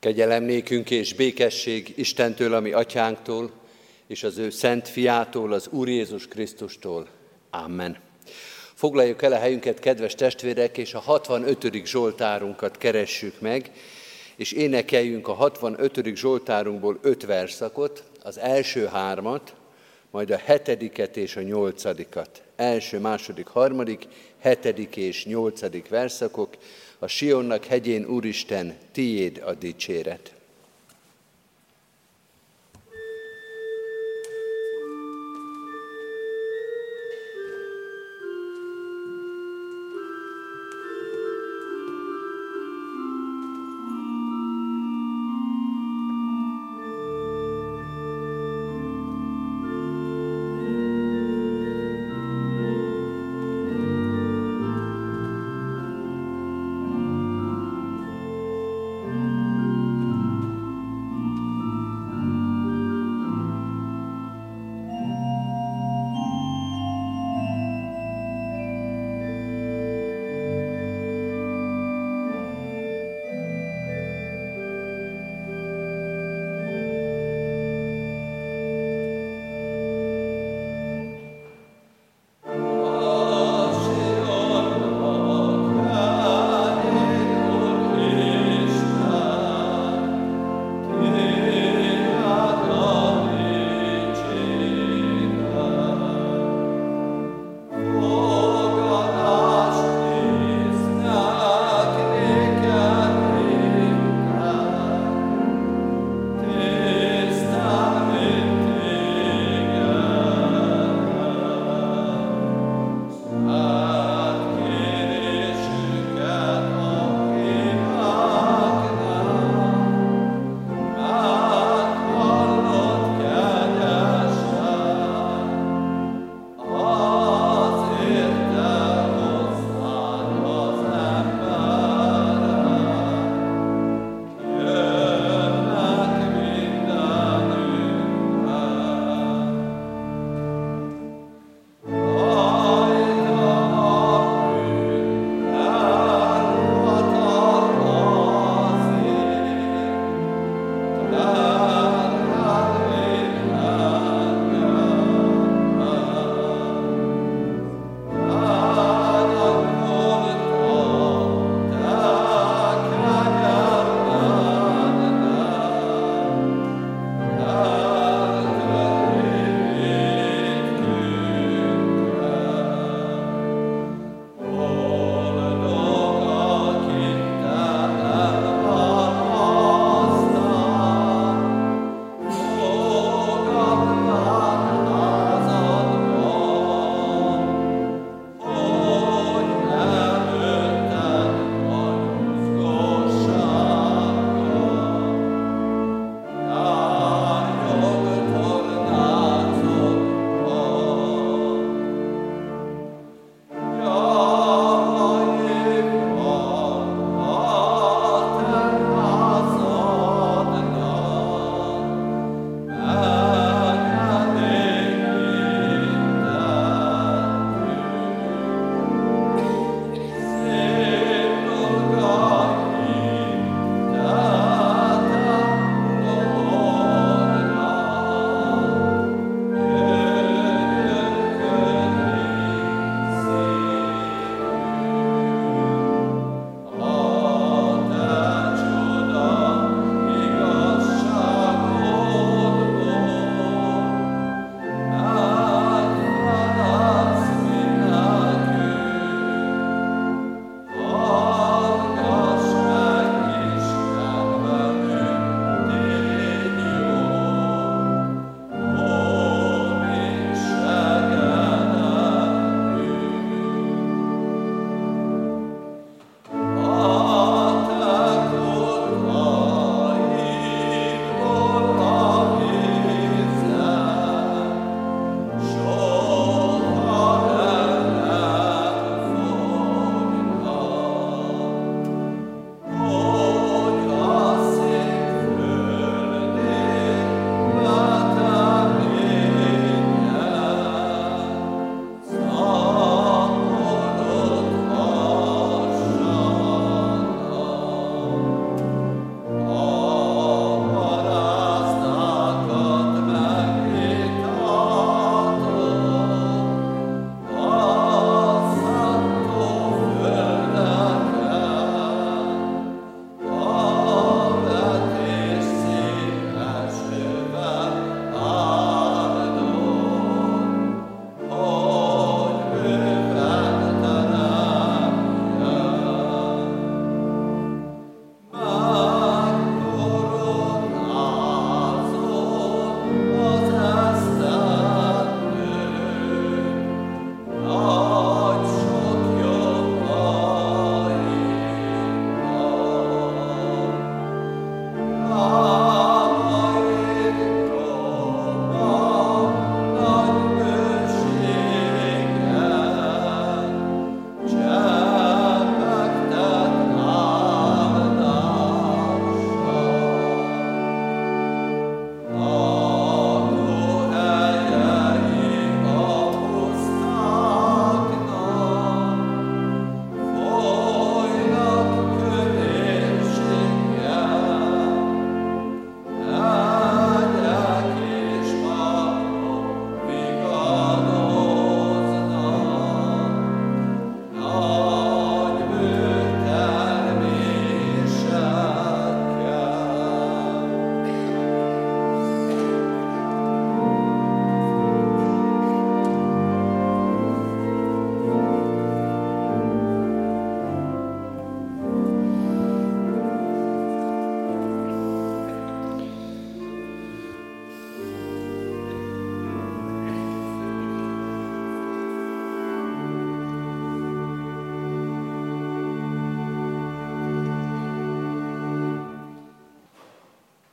Kegyelem nékünk és békesség Istentől, ami atyánktól, és az ő szent fiától, az Úr Jézus Krisztustól. Amen. Foglaljuk el a helyünket, kedves testvérek, és a 65. Zsoltárunkat keressük meg, és énekeljünk a 65. Zsoltárunkból öt verszakot, az első hármat, majd a hetediket és a nyolcadikat. Első, második, harmadik, hetedik és nyolcadik verszakok, a Sionnak hegyén, Úristen, tiéd a dicséret.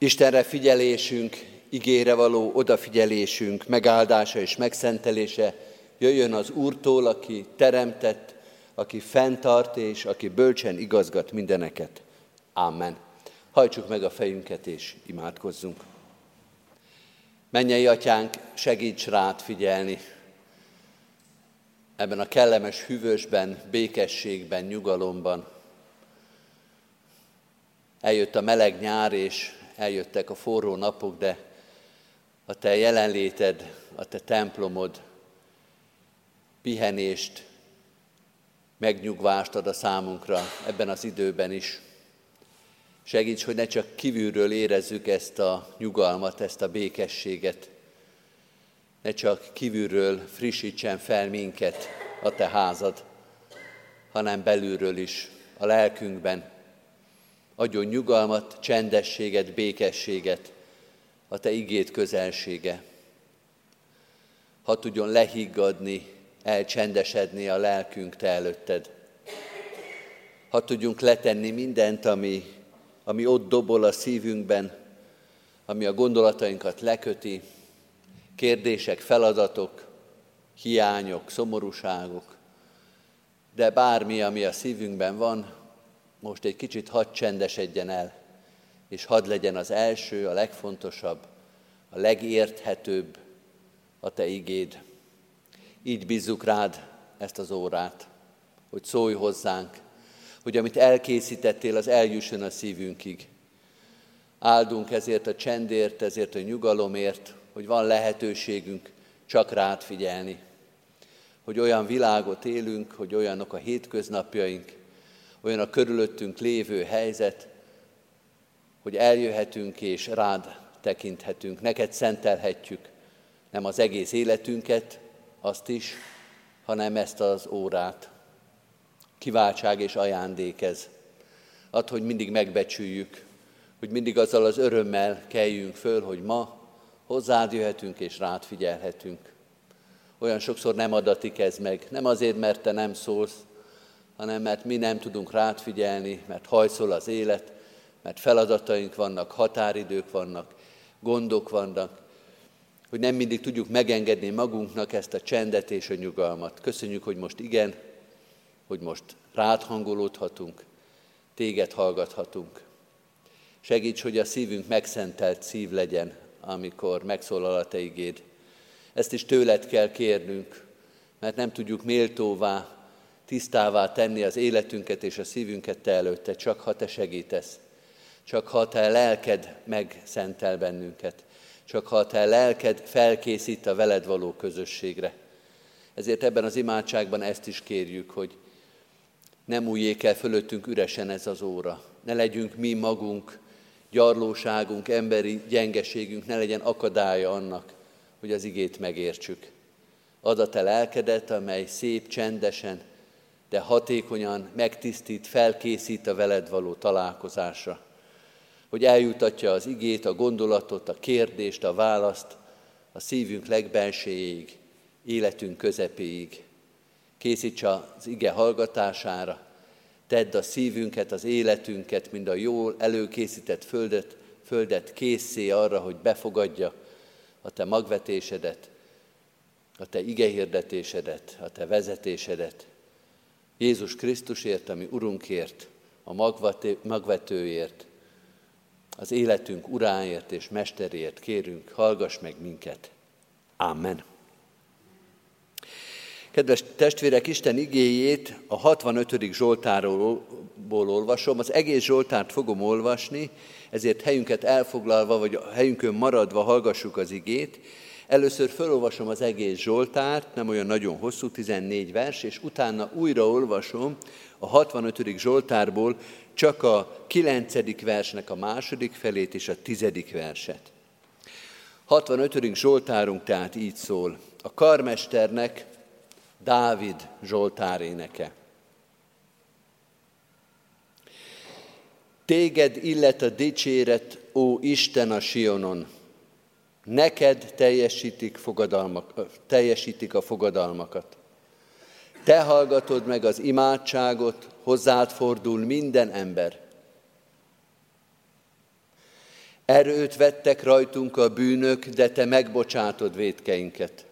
Istenre figyelésünk, igére való odafigyelésünk, megáldása és megszentelése jöjjön az Úrtól, aki teremtett, aki fenntart és aki bölcsen igazgat mindeneket. Amen. Hajtsuk meg a fejünket és imádkozzunk. Mennyei atyánk, segíts rád figyelni. Ebben a kellemes hűvösben, békességben, nyugalomban. Eljött a meleg nyár, és eljöttek a forró napok, de a te jelenléted, a te templomod pihenést, megnyugvást ad a számunkra ebben az időben is. Segíts, hogy ne csak kívülről érezzük ezt a nyugalmat, ezt a békességet, ne csak kívülről frissítsen fel minket a te házad, hanem belülről is, a lelkünkben. Adjon nyugalmat, csendességet, békességet, a te igét közelsége. Ha tudjon lehiggadni, elcsendesedni a lelkünk te előtted. Ha tudjunk letenni mindent, ami, ami ott dobol a szívünkben, ami a gondolatainkat leköti, kérdések, feladatok, hiányok, szomorúságok, de bármi, ami a szívünkben van, most egy kicsit hadd csendesedjen el, és hadd legyen az első, a legfontosabb, a legérthetőbb a Te igéd. Így bízzuk rád ezt az órát, hogy szólj hozzánk, hogy amit elkészítettél, az eljusson a szívünkig. Áldunk ezért a csendért, ezért a nyugalomért, hogy van lehetőségünk csak rád figyelni. Hogy olyan világot élünk, hogy olyanok a hétköznapjaink, olyan a körülöttünk lévő helyzet, hogy eljöhetünk és rád tekinthetünk, neked szentelhetjük nem az egész életünket, azt is, hanem ezt az órát. Kiváltság és ajándék ez. Ad, hogy mindig megbecsüljük, hogy mindig azzal az örömmel keljünk föl, hogy ma hozzád jöhetünk és rád figyelhetünk. Olyan sokszor nem adatik ez meg, nem azért, mert te nem szólsz, hanem mert mi nem tudunk rád figyelni, mert hajszol az élet, mert feladataink vannak, határidők vannak, gondok vannak, hogy nem mindig tudjuk megengedni magunknak ezt a csendet és a nyugalmat. Köszönjük, hogy most igen, hogy most rád hangolódhatunk, téged hallgathatunk. Segíts, hogy a szívünk megszentelt szív legyen, amikor megszólal a te igéd. Ezt is tőled kell kérnünk, mert nem tudjuk méltóvá, tisztává tenni az életünket és a szívünket te előtte, csak ha te segítesz, csak ha te lelked megszentel bennünket csak ha te lelked felkészít a veled való közösségre. Ezért ebben az imádságban ezt is kérjük, hogy nem újjék el fölöttünk üresen ez az óra. Ne legyünk mi magunk, gyarlóságunk, emberi gyengeségünk ne legyen akadálya annak, hogy az igét megértsük. Ad a te lelkedet, amely szép, csendesen, de hatékonyan megtisztít, felkészít a veled való találkozásra hogy eljutatja az igét, a gondolatot, a kérdést, a választ a szívünk legbelséig, életünk közepéig. Készíts az ige hallgatására, tedd a szívünket, az életünket, mind a jól előkészített földet, földet készé arra, hogy befogadja a te magvetésedet, a te igehirdetésedet, a te vezetésedet. Jézus Krisztusért, ami Urunkért, a magvetőért, az életünk uráért és mesterért kérünk, hallgass meg minket. Amen. Kedves testvérek, Isten igéjét a 65. Zsoltáról olvasom. Az egész Zsoltárt fogom olvasni, ezért helyünket elfoglalva, vagy helyünkön maradva hallgassuk az igét. Először felolvasom az egész Zsoltárt, nem olyan nagyon hosszú, 14 vers, és utána újra olvasom a 65. Zsoltárból csak a 9. versnek a második felét és a 10. verset. 65. Zsoltárunk tehát így szól. A karmesternek Dávid Zsoltár éneke. Téged illet a dicséret, ó Isten a Sionon, neked teljesítik, fogadalmak, teljesítik a fogadalmakat. Te hallgatod meg az imádságot, hozzád fordul minden ember. Erőt vettek rajtunk a bűnök, de te megbocsátod védkeinket.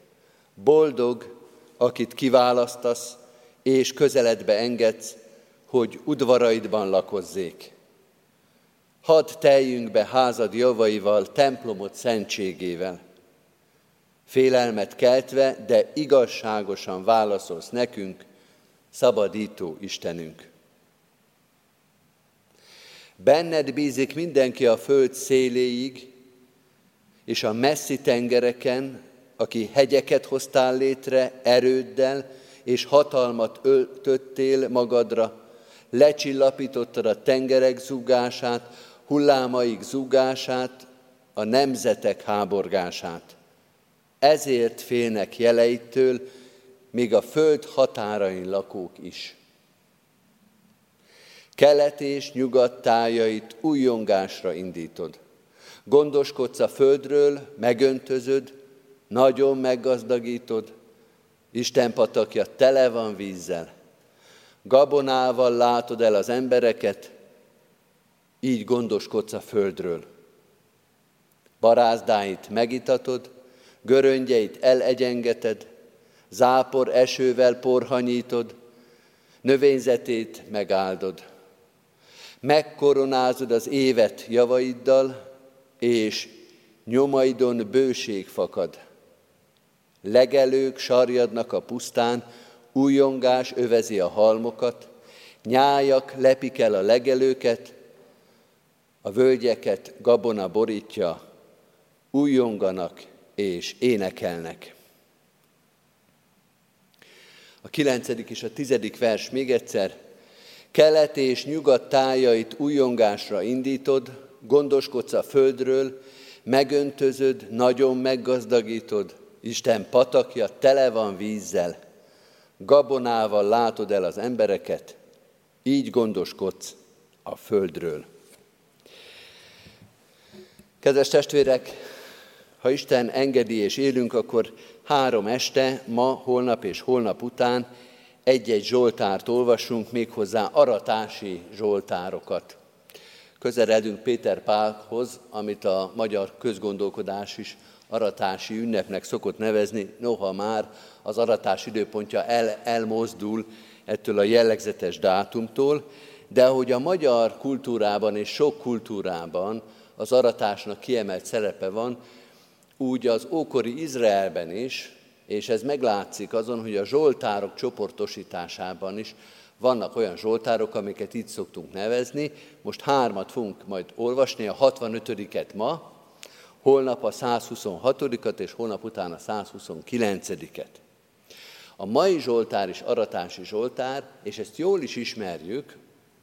Boldog, akit kiválasztasz, és közeledbe engedsz, hogy udvaraidban lakozzék. Hadd teljünk be házad javaival, templomot szentségével. Félelmet keltve, de igazságosan válaszolsz nekünk, szabadító Istenünk. Benned bízik mindenki a föld széléig, és a messzi tengereken, aki hegyeket hoztál létre erőddel, és hatalmat öltöttél magadra, lecsillapítottad a tengerek zúgását, hullámaik zúgását, a nemzetek háborgását. Ezért félnek jeleitől, még a föld határain lakók is. Kelet és nyugat tájait újongásra indítod. Gondoskodsz a földről, megöntözöd, nagyon meggazdagítod, Isten patakja tele van vízzel. Gabonával látod el az embereket, így gondoskodsz a földről. Barázdáit megitatod, göröngyeit elegyengeted, zápor esővel porhanyítod, növényzetét megáldod. Megkoronázod az évet javaiddal, és nyomaidon bőség fakad. Legelők sarjadnak a pusztán, újongás övezi a halmokat, nyájak lepik el a legelőket, a völgyeket gabona borítja, újonganak és énekelnek. A kilencedik és a tizedik vers még egyszer. Kelet és nyugat tájait újongásra indítod, gondoskodsz a földről, megöntözöd, nagyon meggazdagítod, Isten patakja tele van vízzel, gabonával látod el az embereket, így gondoskodsz a földről. Kedves testvérek, ha Isten engedi és élünk, akkor három este, ma, holnap és holnap után egy-egy Zsoltárt olvasunk, méghozzá aratási Zsoltárokat. Közeledünk Péter Pálhoz, amit a magyar közgondolkodás is aratási ünnepnek szokott nevezni, noha már az aratás időpontja el, elmozdul ettől a jellegzetes dátumtól, de ahogy a magyar kultúrában és sok kultúrában az aratásnak kiemelt szerepe van, úgy az ókori Izraelben is, és ez meglátszik azon, hogy a zsoltárok csoportosításában is vannak olyan zsoltárok, amiket így szoktunk nevezni. Most hármat fogunk majd olvasni, a 65-et ma, holnap a 126-at, és holnap után a 129-et. A mai Zsoltár is aratási Zsoltár, és ezt jól is ismerjük,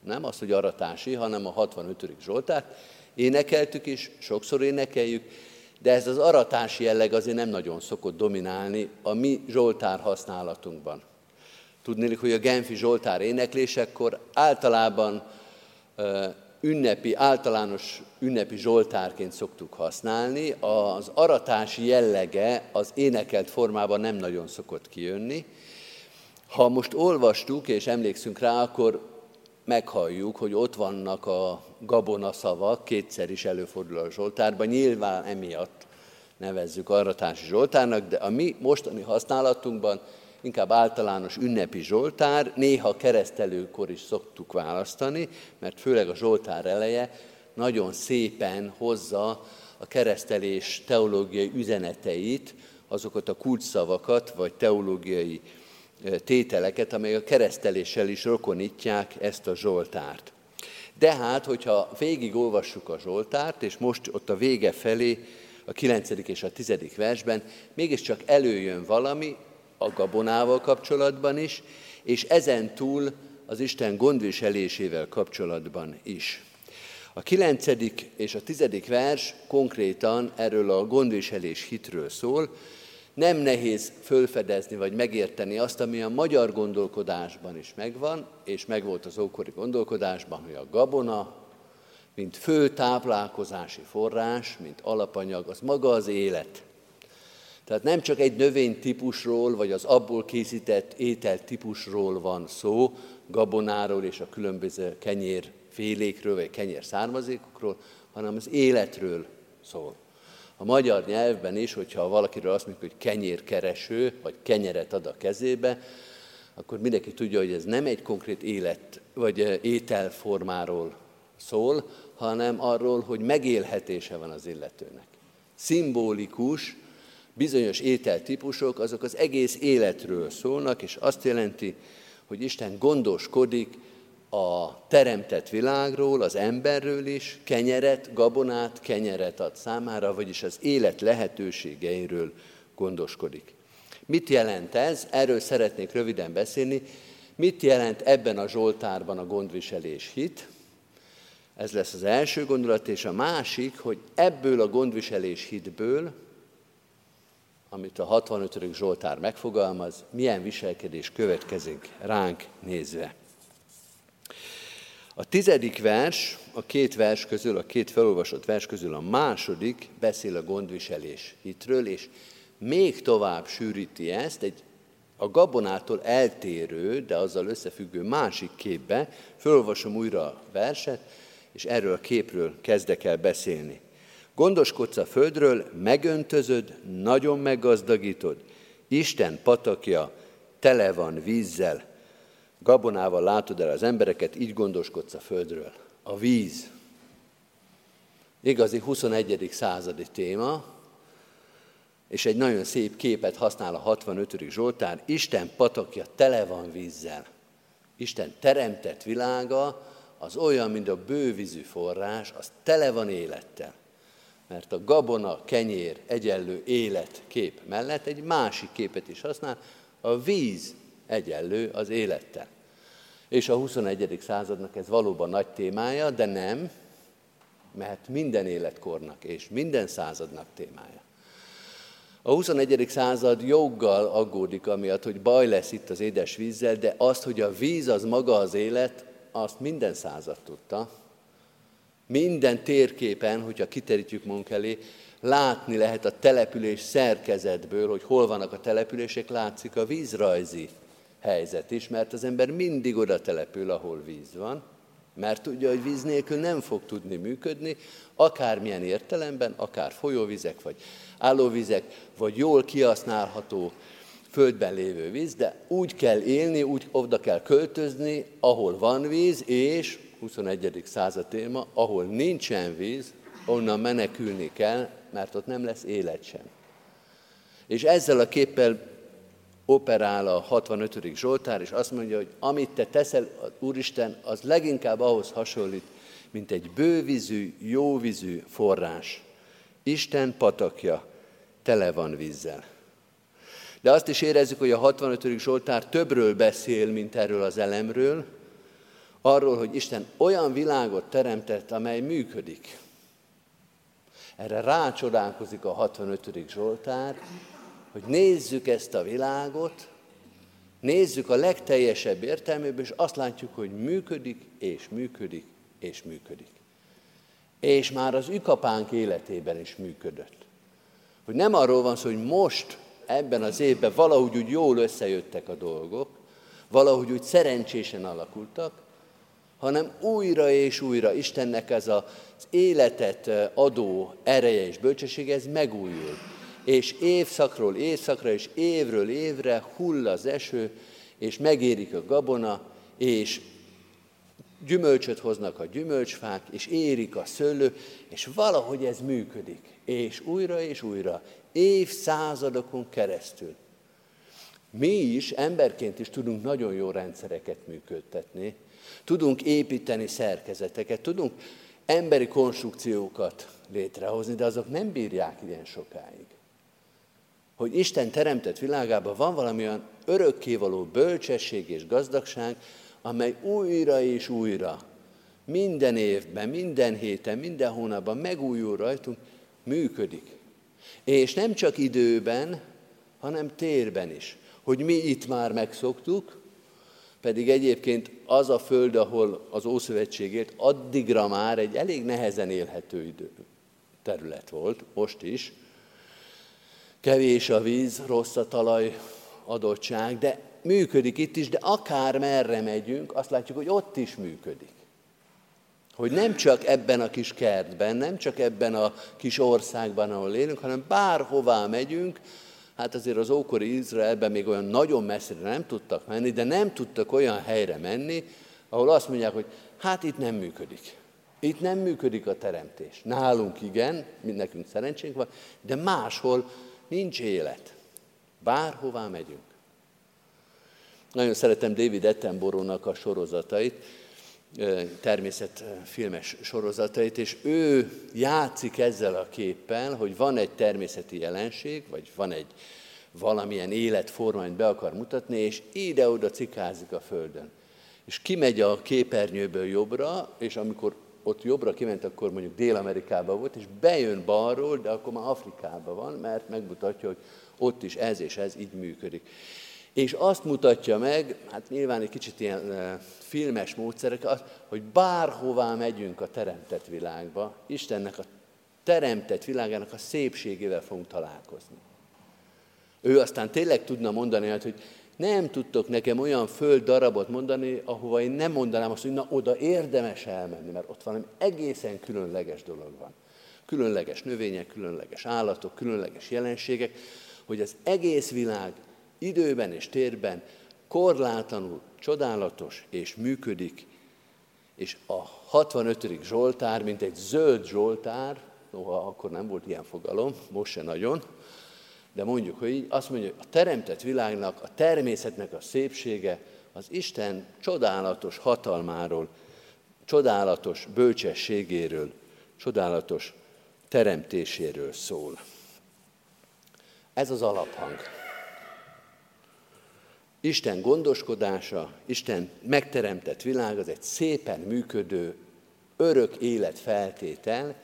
nem az, hogy aratási, hanem a 65. Zsoltár. Énekeltük is, sokszor énekeljük, de ez az aratási jelleg azért nem nagyon szokott dominálni a mi Zsoltár használatunkban. Tudnélik, hogy a Genfi Zsoltár éneklésekkor általában ünnepi, általános ünnepi zsoltárként szoktuk használni. Az aratási jellege az énekelt formában nem nagyon szokott kijönni. Ha most olvastuk és emlékszünk rá, akkor meghalljuk, hogy ott vannak a gabona szavak, kétszer is előfordul a Zsoltárban, nyilván emiatt nevezzük aratási Zsoltárnak, de a mi mostani használatunkban inkább általános ünnepi Zsoltár, néha keresztelőkor is szoktuk választani, mert főleg a Zsoltár eleje nagyon szépen hozza a keresztelés teológiai üzeneteit, azokat a kulcsszavakat, vagy teológiai tételeket, amelyek a kereszteléssel is rokonítják ezt a Zsoltárt. De hát, hogyha végig olvassuk a Zsoltárt, és most ott a vége felé, a 9. és a 10. versben, mégiscsak előjön valami a gabonával kapcsolatban is, és ezen túl az Isten gondviselésével kapcsolatban is. A 9. és a 10. vers konkrétan erről a gondviselés hitről szól, nem nehéz fölfedezni vagy megérteni azt, ami a magyar gondolkodásban is megvan, és megvolt az ókori gondolkodásban, hogy a gabona, mint fő táplálkozási forrás, mint alapanyag, az maga az élet. Tehát nem csak egy növénytípusról, vagy az abból készített ételtípusról van szó, gabonáról és a különböző kenyér félékről, vagy kenyér származékokról, hanem az életről szól. A magyar nyelvben is, hogyha valakiről azt mondjuk, hogy kenyérkereső, vagy kenyeret ad a kezébe, akkor mindenki tudja, hogy ez nem egy konkrét élet vagy ételformáról szól, hanem arról, hogy megélhetése van az illetőnek. Szimbolikus, bizonyos ételtípusok, azok az egész életről szólnak, és azt jelenti, hogy Isten gondoskodik a teremtett világról, az emberről is, kenyeret, gabonát, kenyeret ad számára, vagyis az élet lehetőségeiről gondoskodik. Mit jelent ez? Erről szeretnék röviden beszélni. Mit jelent ebben a Zsoltárban a gondviselés hit? Ez lesz az első gondolat, és a másik, hogy ebből a gondviselés hitből, amit a 65. Zsoltár megfogalmaz, milyen viselkedés következik ránk nézve. A tizedik vers, a két vers közül, a két felolvasott vers közül a második beszél a gondviselés hitről, és még tovább sűríti ezt egy a gabonától eltérő, de azzal összefüggő másik képbe, felolvasom újra a verset, és erről a képről kezdek el beszélni. Gondoskodsz a földről, megöntözöd, nagyon meggazdagítod. Isten patakja tele van vízzel. Gabonával látod el az embereket, így gondoskodsz a földről. A víz. Igazi 21. századi téma, és egy nagyon szép képet használ a 65. Zsoltár. Isten patakja tele van vízzel. Isten teremtett világa az olyan, mint a bővízű forrás, az tele van élettel. Mert a gabona, kenyér, egyenlő élet kép mellett egy másik képet is használ, a víz egyenlő az élettel. És a 21. századnak ez valóban nagy témája, de nem, mert minden életkornak és minden századnak témája. A 21. század joggal aggódik amiatt, hogy baj lesz itt az édes vízzel, de azt, hogy a víz az maga az élet, azt minden század tudta. Minden térképen, hogyha kiterítjük magunk elé, látni lehet a település szerkezetből, hogy hol vannak a települések, látszik a vízrajzi helyzet is, mert az ember mindig oda települ, ahol víz van, mert tudja, hogy víz nélkül nem fog tudni működni, akármilyen értelemben, akár folyóvizek, vagy állóvizek, vagy jól kihasználható földben lévő víz, de úgy kell élni, úgy oda kell költözni, ahol van víz, és 21. század téma, ahol nincsen víz, onnan menekülni kell, mert ott nem lesz élet sem. És ezzel a képpel operál a 65. Zsoltár, és azt mondja, hogy amit te teszel, Úristen, az leginkább ahhoz hasonlít, mint egy bővízű, jóvízű forrás. Isten patakja tele van vízzel. De azt is érezzük, hogy a 65. Zsoltár többről beszél, mint erről az elemről, arról, hogy Isten olyan világot teremtett, amely működik. Erre rácsodálkozik a 65. Zsoltár, hogy nézzük ezt a világot, nézzük a legteljesebb értelmében, és azt látjuk, hogy működik, és működik, és működik. És már az ükapánk életében is működött. Hogy nem arról van szó, hogy most, ebben az évben valahogy úgy jól összejöttek a dolgok, valahogy úgy szerencsésen alakultak, hanem újra és újra Istennek ez az életet adó ereje és bölcsessége, ez megújul és évszakról évszakra, és évről évre hull az eső, és megérik a gabona, és gyümölcsöt hoznak a gyümölcsfák, és érik a szőlő, és valahogy ez működik. És újra és újra, évszázadokon keresztül. Mi is, emberként is tudunk nagyon jó rendszereket működtetni, tudunk építeni szerkezeteket, tudunk emberi konstrukciókat létrehozni, de azok nem bírják ilyen sokáig hogy Isten teremtett világában van valami olyan örökkévaló bölcsesség és gazdagság, amely újra és újra, minden évben, minden héten, minden hónapban megújul rajtunk, működik. És nem csak időben, hanem térben is. Hogy mi itt már megszoktuk, pedig egyébként az a föld, ahol az Ószövetség élt, addigra már egy elég nehezen élhető idő terület volt, most is, kevés a víz, rossz a talaj adottság, de működik itt is, de akár merre megyünk, azt látjuk, hogy ott is működik. Hogy nem csak ebben a kis kertben, nem csak ebben a kis országban, ahol élünk, hanem bárhová megyünk, hát azért az ókori Izraelben még olyan nagyon messzire nem tudtak menni, de nem tudtak olyan helyre menni, ahol azt mondják, hogy hát itt nem működik. Itt nem működik a teremtés. Nálunk igen, nekünk szerencsénk van, de máshol nincs élet. Bárhová megyünk. Nagyon szeretem David Attenborough-nak a sorozatait, természetfilmes sorozatait, és ő játszik ezzel a képpel, hogy van egy természeti jelenség, vagy van egy valamilyen életformányt be akar mutatni, és ide-oda cikázik a Földön. És kimegy a képernyőből jobbra, és amikor ott jobbra kiment, akkor mondjuk Dél-Amerikában volt, és bejön balról, de akkor már Afrikában van, mert megmutatja, hogy ott is ez és ez így működik. És azt mutatja meg, hát nyilván egy kicsit ilyen filmes módszerek, az, hogy bárhová megyünk a teremtett világba, Istennek a teremtett világának a szépségével fogunk találkozni. Ő aztán tényleg tudna mondani, hát, hogy nem tudtok nekem olyan föld darabot mondani, ahova én nem mondanám azt, hogy na oda érdemes elmenni, mert ott valami egészen különleges dolog van. Különleges növények, különleges állatok, különleges jelenségek, hogy az egész világ időben és térben korlátlanul csodálatos és működik, és a 65. Zsoltár, mint egy zöld Zsoltár, noha akkor nem volt ilyen fogalom, most se nagyon, de mondjuk, hogy így, azt mondja, hogy a teremtett világnak, a természetnek a szépsége az Isten csodálatos hatalmáról, csodálatos bölcsességéről, csodálatos teremtéséről szól. Ez az alaphang. Isten gondoskodása, Isten megteremtett világ az egy szépen működő, örök élet feltétel,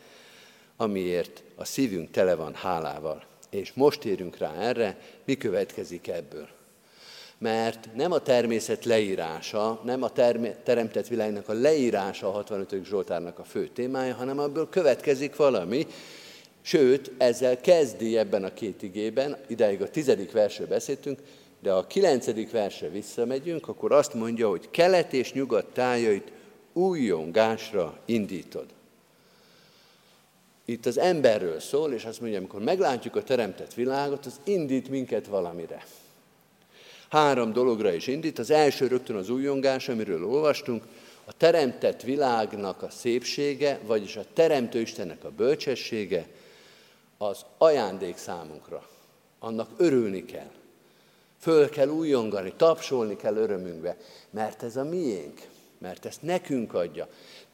amiért a szívünk tele van hálával. És most érünk rá erre, mi következik ebből. Mert nem a természet leírása, nem a term- teremtett világnak a leírása a 65. Zsoltárnak a fő témája, hanem abból következik valami, sőt, ezzel kezdi ebben a két igében, ideig a tizedik versről beszéltünk, de a kilencedik versre visszamegyünk, akkor azt mondja, hogy kelet és nyugat tájait újongásra indítod. Itt az emberről szól, és azt mondja, amikor meglátjuk a teremtett világot, az indít minket valamire. Három dologra is indít. Az első rögtön az újongás, amiről olvastunk, a teremtett világnak a szépsége, vagyis a Teremtő Istennek a bölcsessége, az ajándék számunkra. Annak örülni kell. Föl kell újongani, tapsolni kell örömünkbe, mert ez a miénk, mert ezt nekünk adja.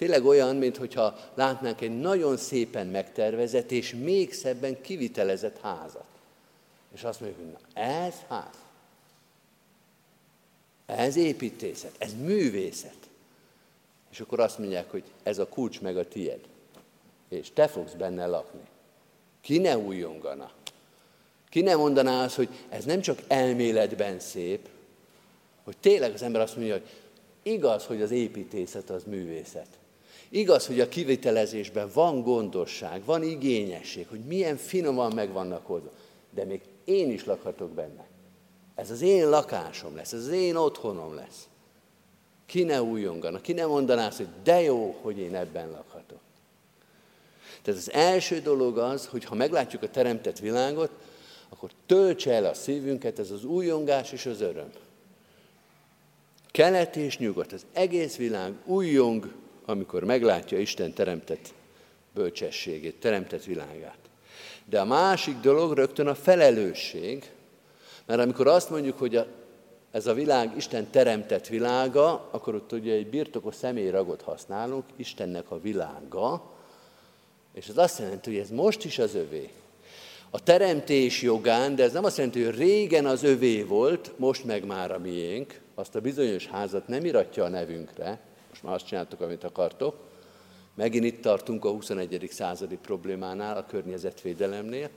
Tényleg olyan, mintha látnánk egy nagyon szépen megtervezett és még szebben kivitelezett házat. És azt mondjuk, na, ez ház. Ez építészet, ez művészet. És akkor azt mondják, hogy ez a kulcs meg a tied. És te fogsz benne lakni. Ki ne újongana? Ki ne mondaná azt, hogy ez nem csak elméletben szép, hogy tényleg az ember azt mondja, hogy igaz, hogy az építészet az művészet. Igaz, hogy a kivitelezésben van gondosság, van igényesség, hogy milyen finoman meg vannak oldva, de még én is lakhatok benne. Ez az én lakásom lesz, ez az én otthonom lesz. Ki ne újongana, ki ne mondaná hogy de jó, hogy én ebben lakhatok. Tehát az első dolog az, hogy ha meglátjuk a teremtett világot, akkor töltse el a szívünket ez az újongás és az öröm. Kelet és nyugat, az egész világ újjong, amikor meglátja Isten teremtett bölcsességét, teremtett világát. De a másik dolog rögtön a felelősség, mert amikor azt mondjuk, hogy a, ez a világ Isten teremtett világa, akkor ott ugye egy birtokos személyragot használunk, Istennek a világa, és ez azt jelenti, hogy ez most is az övé. A teremtés jogán, de ez nem azt jelenti, hogy régen az övé volt, most meg már a miénk, azt a bizonyos házat nem iratja a nevünkre, már azt csináltok, amit akartok, megint itt tartunk a 21. századi problémánál, a környezetvédelemnél,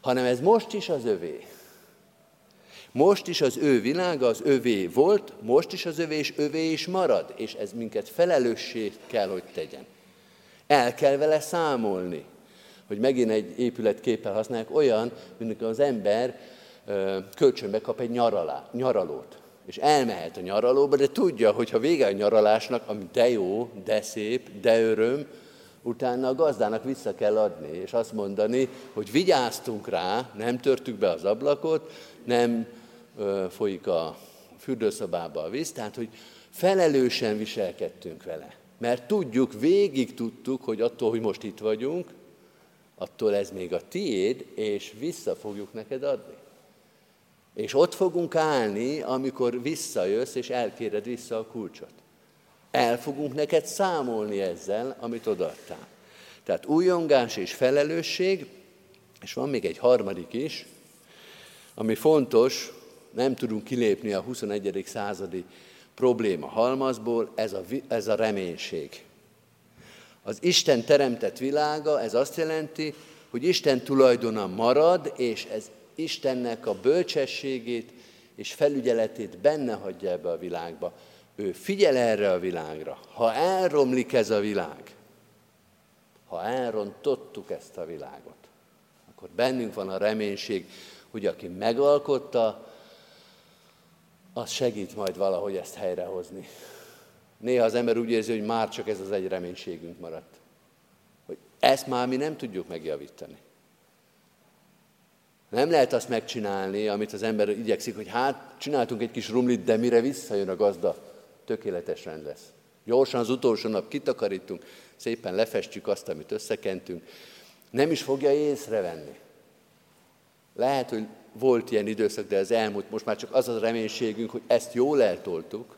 hanem ez most is az övé. Most is az ő világa, az övé volt, most is az övé, és övé is marad, és ez minket felelőssé kell, hogy tegyen. El kell vele számolni, hogy megint egy épületképpel használják, olyan, mint az ember kölcsönbe kap egy nyaralá, nyaralót. És elmehet a nyaralóba, de tudja, hogy ha vége a nyaralásnak, ami de jó, de szép, de öröm, utána a gazdának vissza kell adni, és azt mondani, hogy vigyáztunk rá, nem törtük be az ablakot, nem ö, folyik a fürdőszobába a víz, tehát hogy felelősen viselkedtünk vele. Mert tudjuk, végig tudtuk, hogy attól, hogy most itt vagyunk, attól ez még a tiéd, és vissza fogjuk neked adni. És ott fogunk állni, amikor visszajössz, és elkéred vissza a kulcsot. El fogunk neked számolni ezzel, amit odaadtál. Tehát újongás és felelősség, és van még egy harmadik is, ami fontos, nem tudunk kilépni a 21. századi probléma halmazból, ez a, ez a reménység. Az Isten teremtett világa, ez azt jelenti, hogy Isten tulajdona marad, és ez Istennek a bölcsességét és felügyeletét benne hagyja ebbe a világba. Ő figyel erre a világra. Ha elromlik ez a világ, ha elrontottuk ezt a világot, akkor bennünk van a reménység, hogy aki megalkotta, az segít majd valahogy ezt helyrehozni. Néha az ember úgy érzi, hogy már csak ez az egy reménységünk maradt. Hogy ezt már mi nem tudjuk megjavítani. Nem lehet azt megcsinálni, amit az ember igyekszik, hogy hát csináltunk egy kis rumlit, de mire visszajön a gazda, tökéletes rend lesz. Gyorsan az utolsó nap kitakarítunk, szépen lefestjük azt, amit összekentünk. Nem is fogja észrevenni. Lehet, hogy volt ilyen időszak, de ez elmúlt, most már csak az a reménységünk, hogy ezt jól eltoltuk,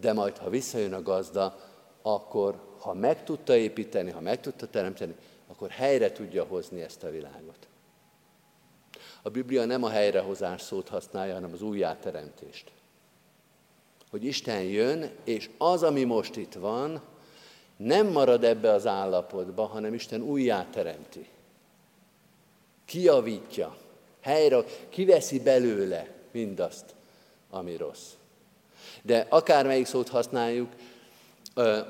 de majd, ha visszajön a gazda, akkor, ha meg tudta építeni, ha meg tudta teremteni, akkor helyre tudja hozni ezt a világot. A Biblia nem a helyrehozás szót használja, hanem az újjáteremtést. Hogy Isten jön, és az, ami most itt van, nem marad ebbe az állapotba, hanem Isten újjáteremti. Kiavítja, helyre, kiveszi belőle mindazt, ami rossz. De akármelyik szót használjuk,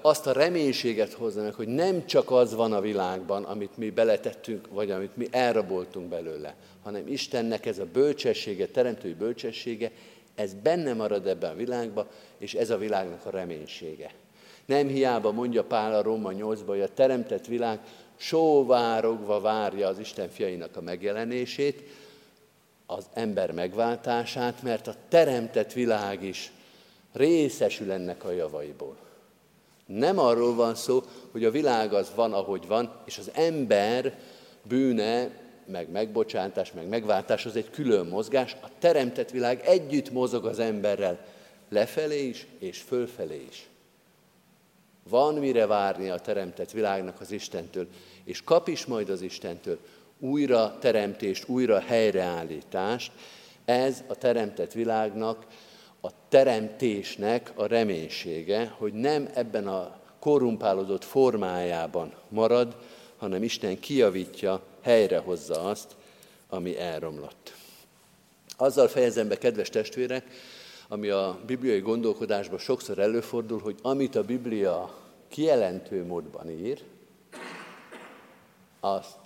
azt a reménységet hozza meg, hogy nem csak az van a világban, amit mi beletettünk, vagy amit mi elraboltunk belőle, hanem Istennek ez a bölcsessége, teremtői bölcsessége, ez benne marad ebben a világban, és ez a világnak a reménysége. Nem hiába mondja Pál a Róma 8 hogy a teremtett világ sóvárogva várja az Isten fiainak a megjelenését, az ember megváltását, mert a teremtett világ is részesül ennek a javaiból. Nem arról van szó, hogy a világ az van, ahogy van, és az ember bűne, meg megbocsátás, meg megváltás az egy külön mozgás. A teremtett világ együtt mozog az emberrel, lefelé is, és fölfelé is. Van mire várni a teremtett világnak az Istentől, és kap is majd az Istentől újra teremtést, újra helyreállítást. Ez a teremtett világnak a teremtésnek a reménysége, hogy nem ebben a korrumpálódott formájában marad, hanem Isten kiavítja, helyrehozza azt, ami elromlott. Azzal fejezem be, kedves testvérek, ami a bibliai gondolkodásban sokszor előfordul, hogy amit a Biblia kijelentő módban ír, azt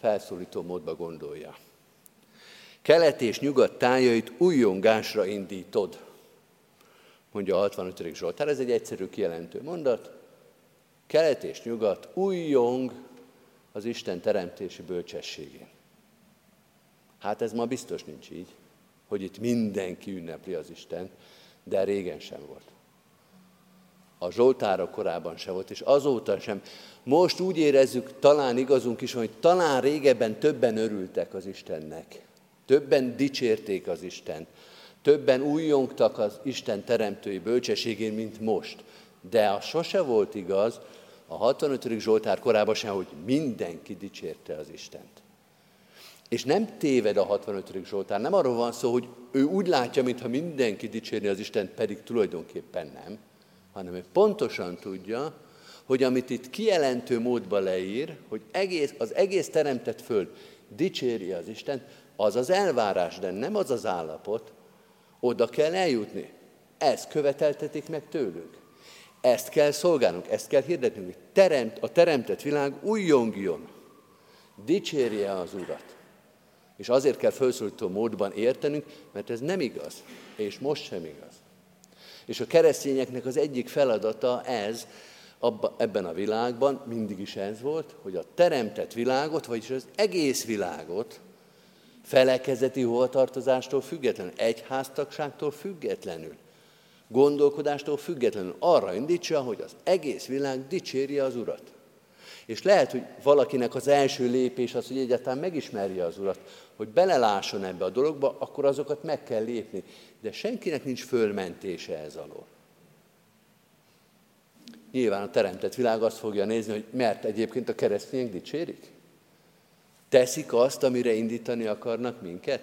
felszólító módba gondolja. Kelet és nyugat tájait újongásra indítod mondja a 65. Zsoltár. Ez egy egyszerű kijelentő mondat. Kelet és nyugat újjong az Isten teremtési bölcsességén. Hát ez ma biztos nincs így, hogy itt mindenki ünnepli az Isten, de régen sem volt. A Zsoltárok korában sem volt, és azóta sem. Most úgy érezzük, talán igazunk is, hogy talán régebben többen örültek az Istennek. Többen dicsérték az Istent. Többen újjongtak az Isten teremtői bölcsességén, mint most. De az sose volt igaz, a 65. Zsoltár korában sem, hogy mindenki dicsérte az Istent. És nem téved a 65. Zsoltár, nem arról van szó, hogy ő úgy látja, mintha mindenki dicsérni az Istent, pedig tulajdonképpen nem, hanem ő pontosan tudja, hogy amit itt kijelentő módba leír, hogy egész, az egész teremtett föld dicséri az Istent, az az elvárás, de nem az az állapot, oda kell eljutni. Ezt követeltetik meg tőlünk. Ezt kell szolgálnunk, ezt kell hirdetnünk, teremt, a teremtett világ újjongjon. Dicsérje az Urat. És azért kell felszólító módban értenünk, mert ez nem igaz, és most sem igaz. És a keresztényeknek az egyik feladata ez, abba, ebben a világban, mindig is ez volt, hogy a teremtett világot, vagyis az egész világot felekezeti hovatartozástól függetlenül, egyháztagságtól függetlenül, gondolkodástól függetlenül arra indítsa, hogy az egész világ dicséri az Urat. És lehet, hogy valakinek az első lépés az, hogy egyáltalán megismerje az Urat, hogy belelásson ebbe a dologba, akkor azokat meg kell lépni. De senkinek nincs fölmentése ez alól. Nyilván a teremtett világ azt fogja nézni, hogy mert egyébként a keresztények dicsérik. Teszik azt, amire indítani akarnak minket?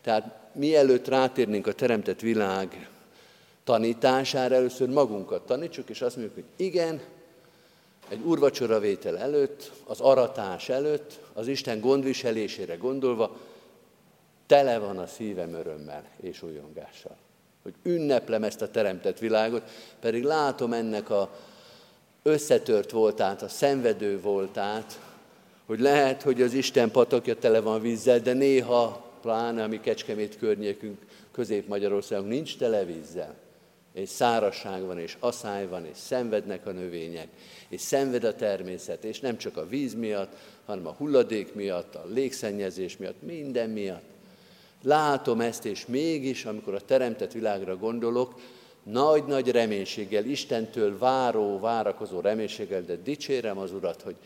Tehát mielőtt rátérnénk a teremtett világ tanítására, először magunkat tanítsuk, és azt mondjuk, hogy igen, egy úrvacsora vétel előtt, az aratás előtt, az Isten gondviselésére gondolva, tele van a szívem örömmel és újongással. Hogy ünneplem ezt a teremtett világot, pedig látom ennek a összetört voltát, a szenvedő voltát, hogy lehet, hogy az Isten patakja tele van vízzel, de néha, pláne ami Kecskemét környékünk, Közép-Magyarországon nincs tele vízzel. És szárasság van, és asszály van, és szenvednek a növények, és szenved a természet, és nem csak a víz miatt, hanem a hulladék miatt, a légszennyezés miatt, minden miatt. Látom ezt, és mégis, amikor a teremtett világra gondolok, nagy-nagy reménységgel, Istentől váró, várakozó reménységgel, de dicsérem az Urat, hogy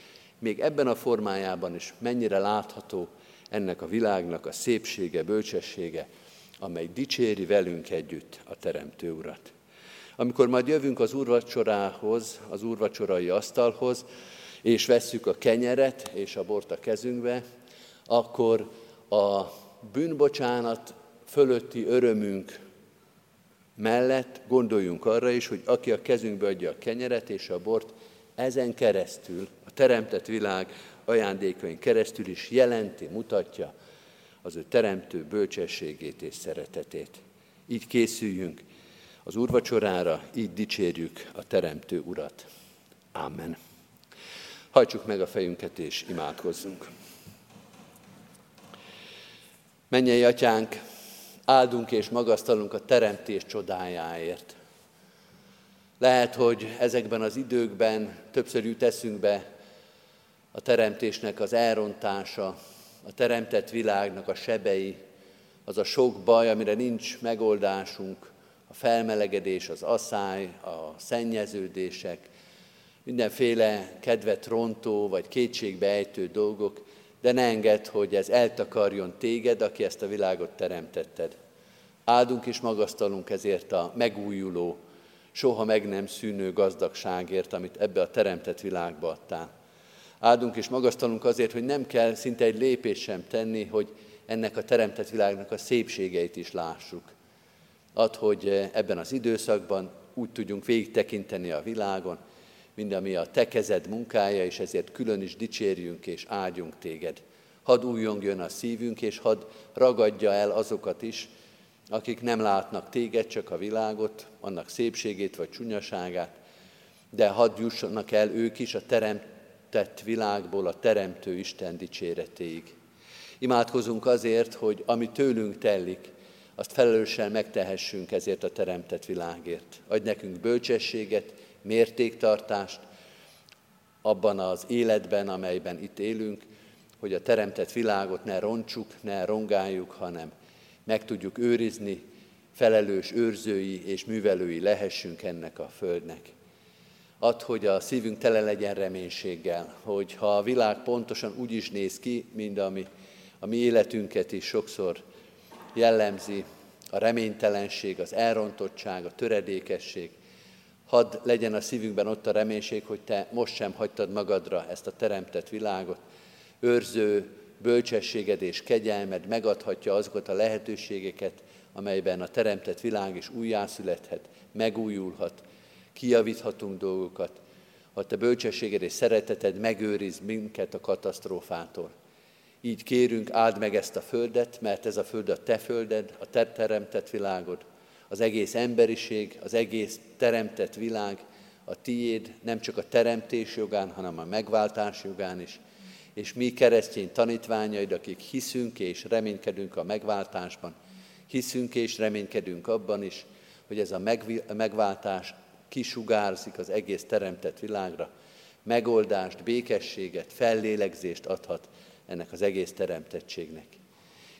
még ebben a formájában is mennyire látható ennek a világnak a szépsége, bölcsessége, amely dicséri velünk együtt a Teremtő Urat. Amikor majd jövünk az úrvacsorához, az úrvacsorai asztalhoz, és vesszük a kenyeret és a bort a kezünkbe, akkor a bűnbocsánat fölötti örömünk mellett gondoljunk arra is, hogy aki a kezünkbe adja a kenyeret és a bort, ezen keresztül, a teremtett világ ajándékain keresztül is jelenti, mutatja az ő teremtő bölcsességét és szeretetét. Így készüljünk az úrvacsorára, így dicsérjük a teremtő urat. Amen. Hajtsuk meg a fejünket és imádkozzunk. Mennyei atyánk, áldunk és magasztalunk a teremtés csodájáért. Lehet, hogy ezekben az időkben többször jut eszünkbe a teremtésnek az elrontása, a teremtett világnak a sebei, az a sok baj, amire nincs megoldásunk, a felmelegedés, az asszály, a szennyeződések, mindenféle kedvet rontó vagy kétségbe ejtő dolgok, de ne engedd, hogy ez eltakarjon téged, aki ezt a világot teremtetted. Áldunk és magasztalunk ezért a megújuló, soha meg nem szűnő gazdagságért, amit ebbe a teremtett világba adtál. Áldunk és magasztalunk azért, hogy nem kell szinte egy lépés sem tenni, hogy ennek a teremtett világnak a szépségeit is lássuk. Ad, hogy ebben az időszakban úgy tudjunk végig a világon, mind ami a te kezed munkája, és ezért külön is dicsérjünk és áldjunk téged. Hadd újjongjon a szívünk, és hadd ragadja el azokat is, akik nem látnak téged, csak a világot, annak szépségét vagy csúnyaságát, de hadd jussanak el ők is a teremtett világból a Teremtő Isten dicséretéig. Imádkozunk azért, hogy ami tőlünk tellik, azt felelősen megtehessünk ezért a teremtett világért. Adj nekünk bölcsességet, mértéktartást abban az életben, amelyben itt élünk, hogy a teremtett világot ne roncsuk, ne rongáljuk, hanem meg tudjuk őrizni, felelős őrzői és művelői lehessünk ennek a Földnek. Add, hogy a szívünk tele legyen reménységgel, hogy ha a világ pontosan úgy is néz ki, mint ami a mi életünket is sokszor jellemzi, a reménytelenség, az elrontottság, a töredékesség, hadd legyen a szívünkben ott a reménység, hogy te most sem hagytad magadra ezt a teremtett világot, őrző bölcsességed és kegyelmed megadhatja azokat a lehetőségeket, amelyben a teremtett világ is újjászülethet, megújulhat, kijavíthatunk dolgokat, ha te bölcsességed és szereteted megőriz minket a katasztrófától. Így kérünk, áld meg ezt a földet, mert ez a föld a te földed, a te teremtett világod, az egész emberiség, az egész teremtett világ, a tiéd, nem csak a teremtés jogán, hanem a megváltás jogán is, és mi keresztény tanítványaid, akik hiszünk és reménykedünk a megváltásban, hiszünk és reménykedünk abban is, hogy ez a megváltás kisugárzik az egész teremtett világra, megoldást, békességet, fellélegzést adhat ennek az egész teremtettségnek.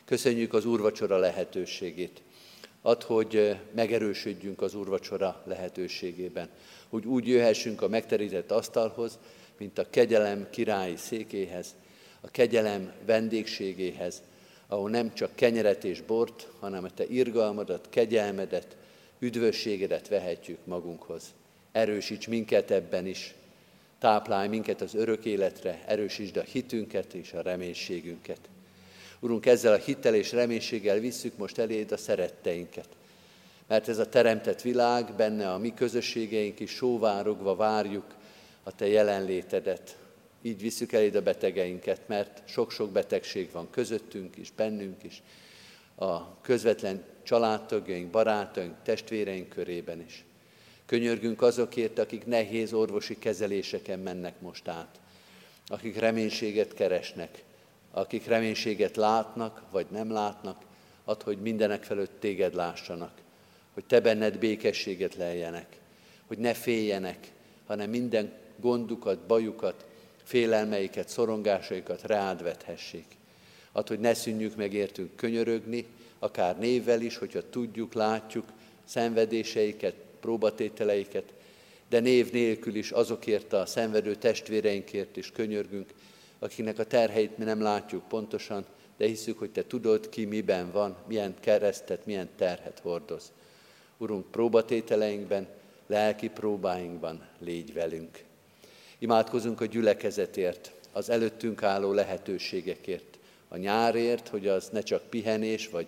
Köszönjük az úrvacsora lehetőségét. Ad, hogy megerősödjünk az úrvacsora lehetőségében, hogy úgy jöhessünk a megterített asztalhoz, mint a kegyelem királyi székéhez, a kegyelem vendégségéhez, ahol nem csak kenyeret és bort, hanem a te irgalmadat, kegyelmedet, üdvösségedet vehetjük magunkhoz. Erősíts minket ebben is, táplálj minket az örök életre, erősítsd a hitünket és a reménységünket. Urunk, ezzel a hittel és reménységgel visszük most eléd a szeretteinket. Mert ez a teremtett világ, benne a mi közösségeink is sóvárogva várjuk a Te jelenlétedet. Így visszük eléd a betegeinket, mert sok-sok betegség van közöttünk is, bennünk is, a közvetlen családtagjaink, barátaink, testvéreink körében is. Könyörgünk azokért, akik nehéz orvosi kezeléseken mennek most át, akik reménységet keresnek, akik reménységet látnak, vagy nem látnak, ad, hogy mindenek felett téged lássanak, hogy te benned békességet leljenek, hogy ne féljenek, hanem minden gondukat, bajukat, félelmeiket, szorongásaikat rád vethessék. Ad, hogy ne szűnjük meg értünk könyörögni, akár névvel is, hogyha tudjuk, látjuk szenvedéseiket, próbatételeiket, de név nélkül is azokért a szenvedő testvéreinkért is könyörgünk, akiknek a terheit mi nem látjuk pontosan, de hiszük, hogy Te tudod ki miben van, milyen keresztet, milyen terhet hordoz. Urunk, próbatételeinkben, lelki próbáinkban légy velünk. Imádkozunk a gyülekezetért, az előttünk álló lehetőségekért, a nyárért, hogy az ne csak pihenés, vagy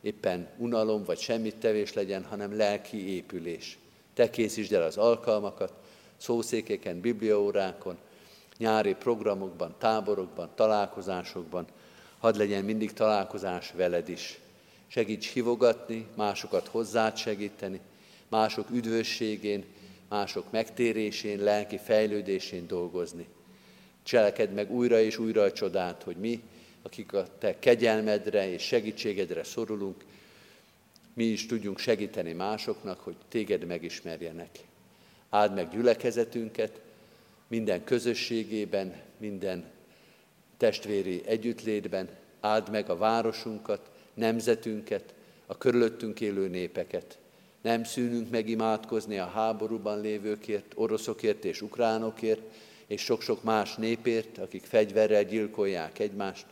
éppen unalom, vagy semmit tevés legyen, hanem lelki épülés. Te készítsd el az alkalmakat, szószékeken, bibliaórákon, nyári programokban, táborokban, találkozásokban, hadd legyen mindig találkozás veled is. Segíts hivogatni, másokat hozzád segíteni, mások üdvösségén, mások megtérésén, lelki fejlődésén dolgozni. Cselekedd meg újra és újra a csodát, hogy mi, akik a te kegyelmedre és segítségedre szorulunk, mi is tudjunk segíteni másoknak, hogy téged megismerjenek. Áld meg gyülekezetünket, minden közösségében, minden testvéri együttlétben, áld meg a városunkat, nemzetünket, a körülöttünk élő népeket. Nem szűnünk meg imádkozni a háborúban lévőkért, oroszokért és ukránokért, és sok-sok más népért, akik fegyverrel gyilkolják egymást.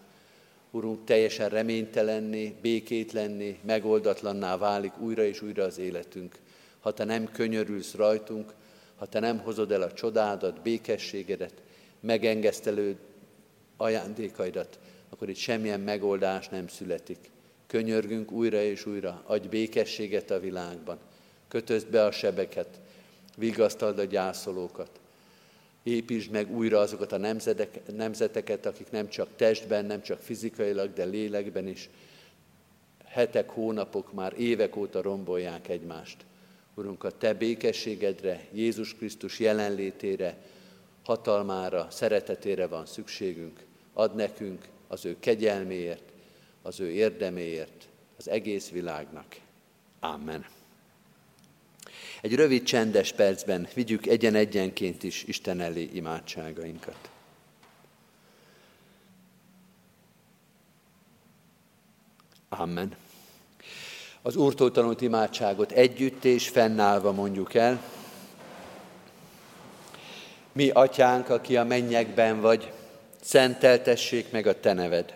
Urunk, teljesen reménytelenné, békétlenné, megoldatlanná válik újra és újra az életünk. Ha Te nem könyörülsz rajtunk, ha te nem hozod el a csodádat, békességedet, megengesztelő ajándékaidat, akkor itt semmilyen megoldás nem születik. Könyörgünk újra és újra, adj békességet a világban, kötözd be a sebeket, vigasztald a gyászolókat, építsd meg újra azokat a nemzetek, nemzeteket, akik nem csak testben, nem csak fizikailag, de lélekben is hetek, hónapok, már évek óta rombolják egymást. Urunk, a Te békességedre, Jézus Krisztus jelenlétére, hatalmára, szeretetére van szükségünk. Ad nekünk az ő kegyelméért, az ő érdeméért, az egész világnak. Amen. Egy rövid csendes percben vigyük egyen-egyenként is Isten elé imádságainkat. Amen. Az Úrtól tanult imádságot együtt és fennállva mondjuk el. Mi, atyánk, aki a mennyekben vagy, szenteltessék meg a te neved.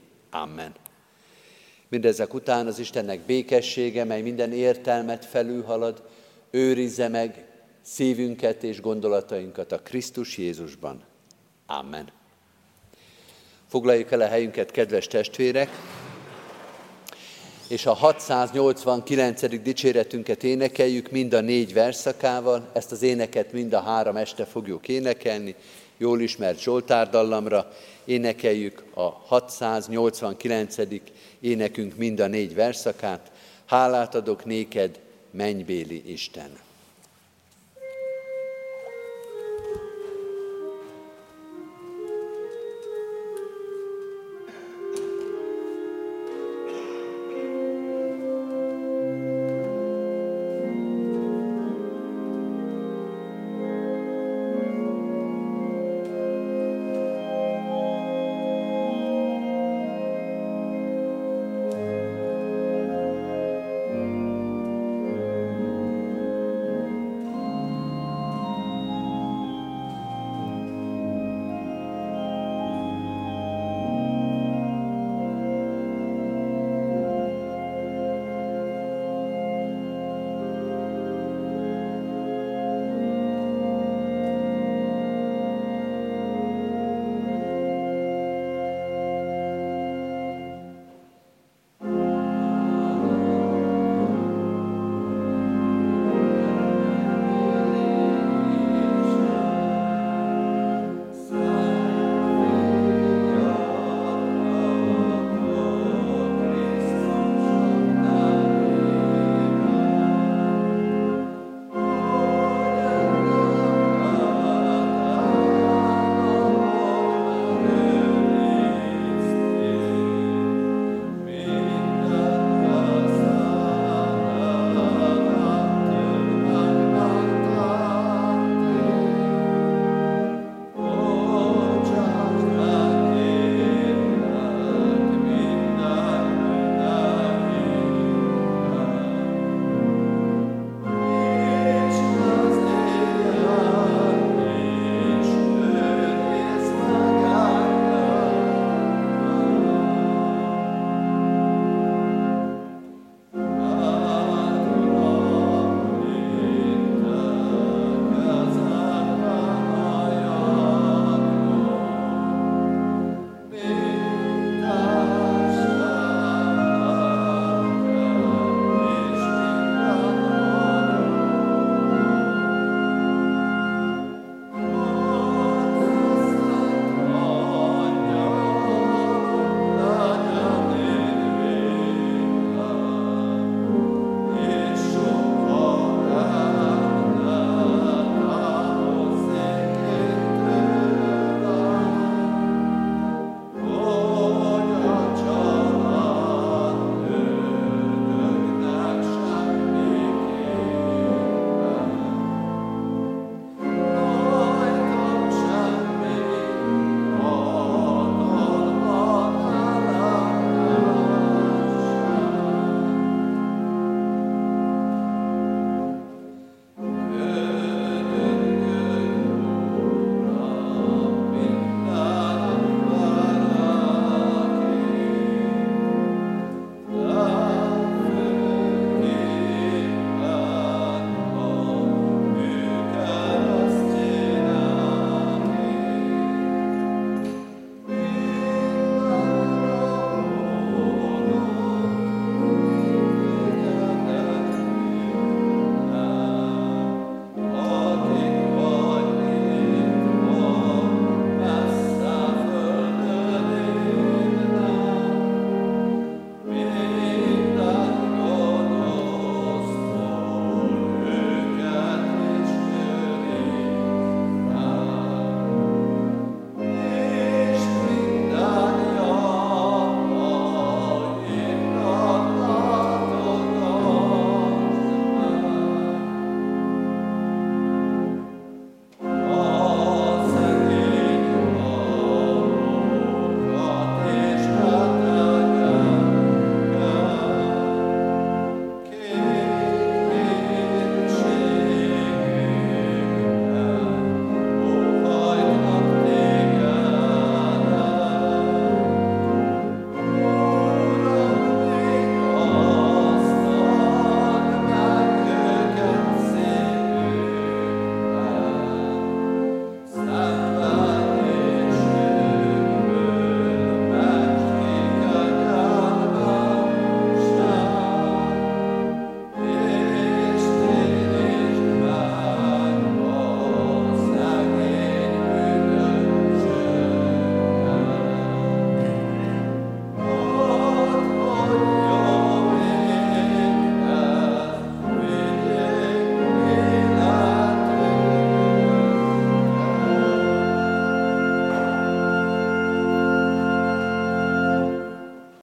Amen. Mindezek után az Istennek békessége, mely minden értelmet felülhalad, őrizze meg szívünket és gondolatainkat a Krisztus Jézusban. Amen. Foglaljuk el a helyünket, kedves testvérek, és a 689. dicséretünket énekeljük mind a négy verszakával. Ezt az éneket mind a három este fogjuk énekelni, jól ismert Zsoltár dallamra. Énekeljük a 689. énekünk mind a négy verszakát. Hálát adok néked, mennybéli Isten!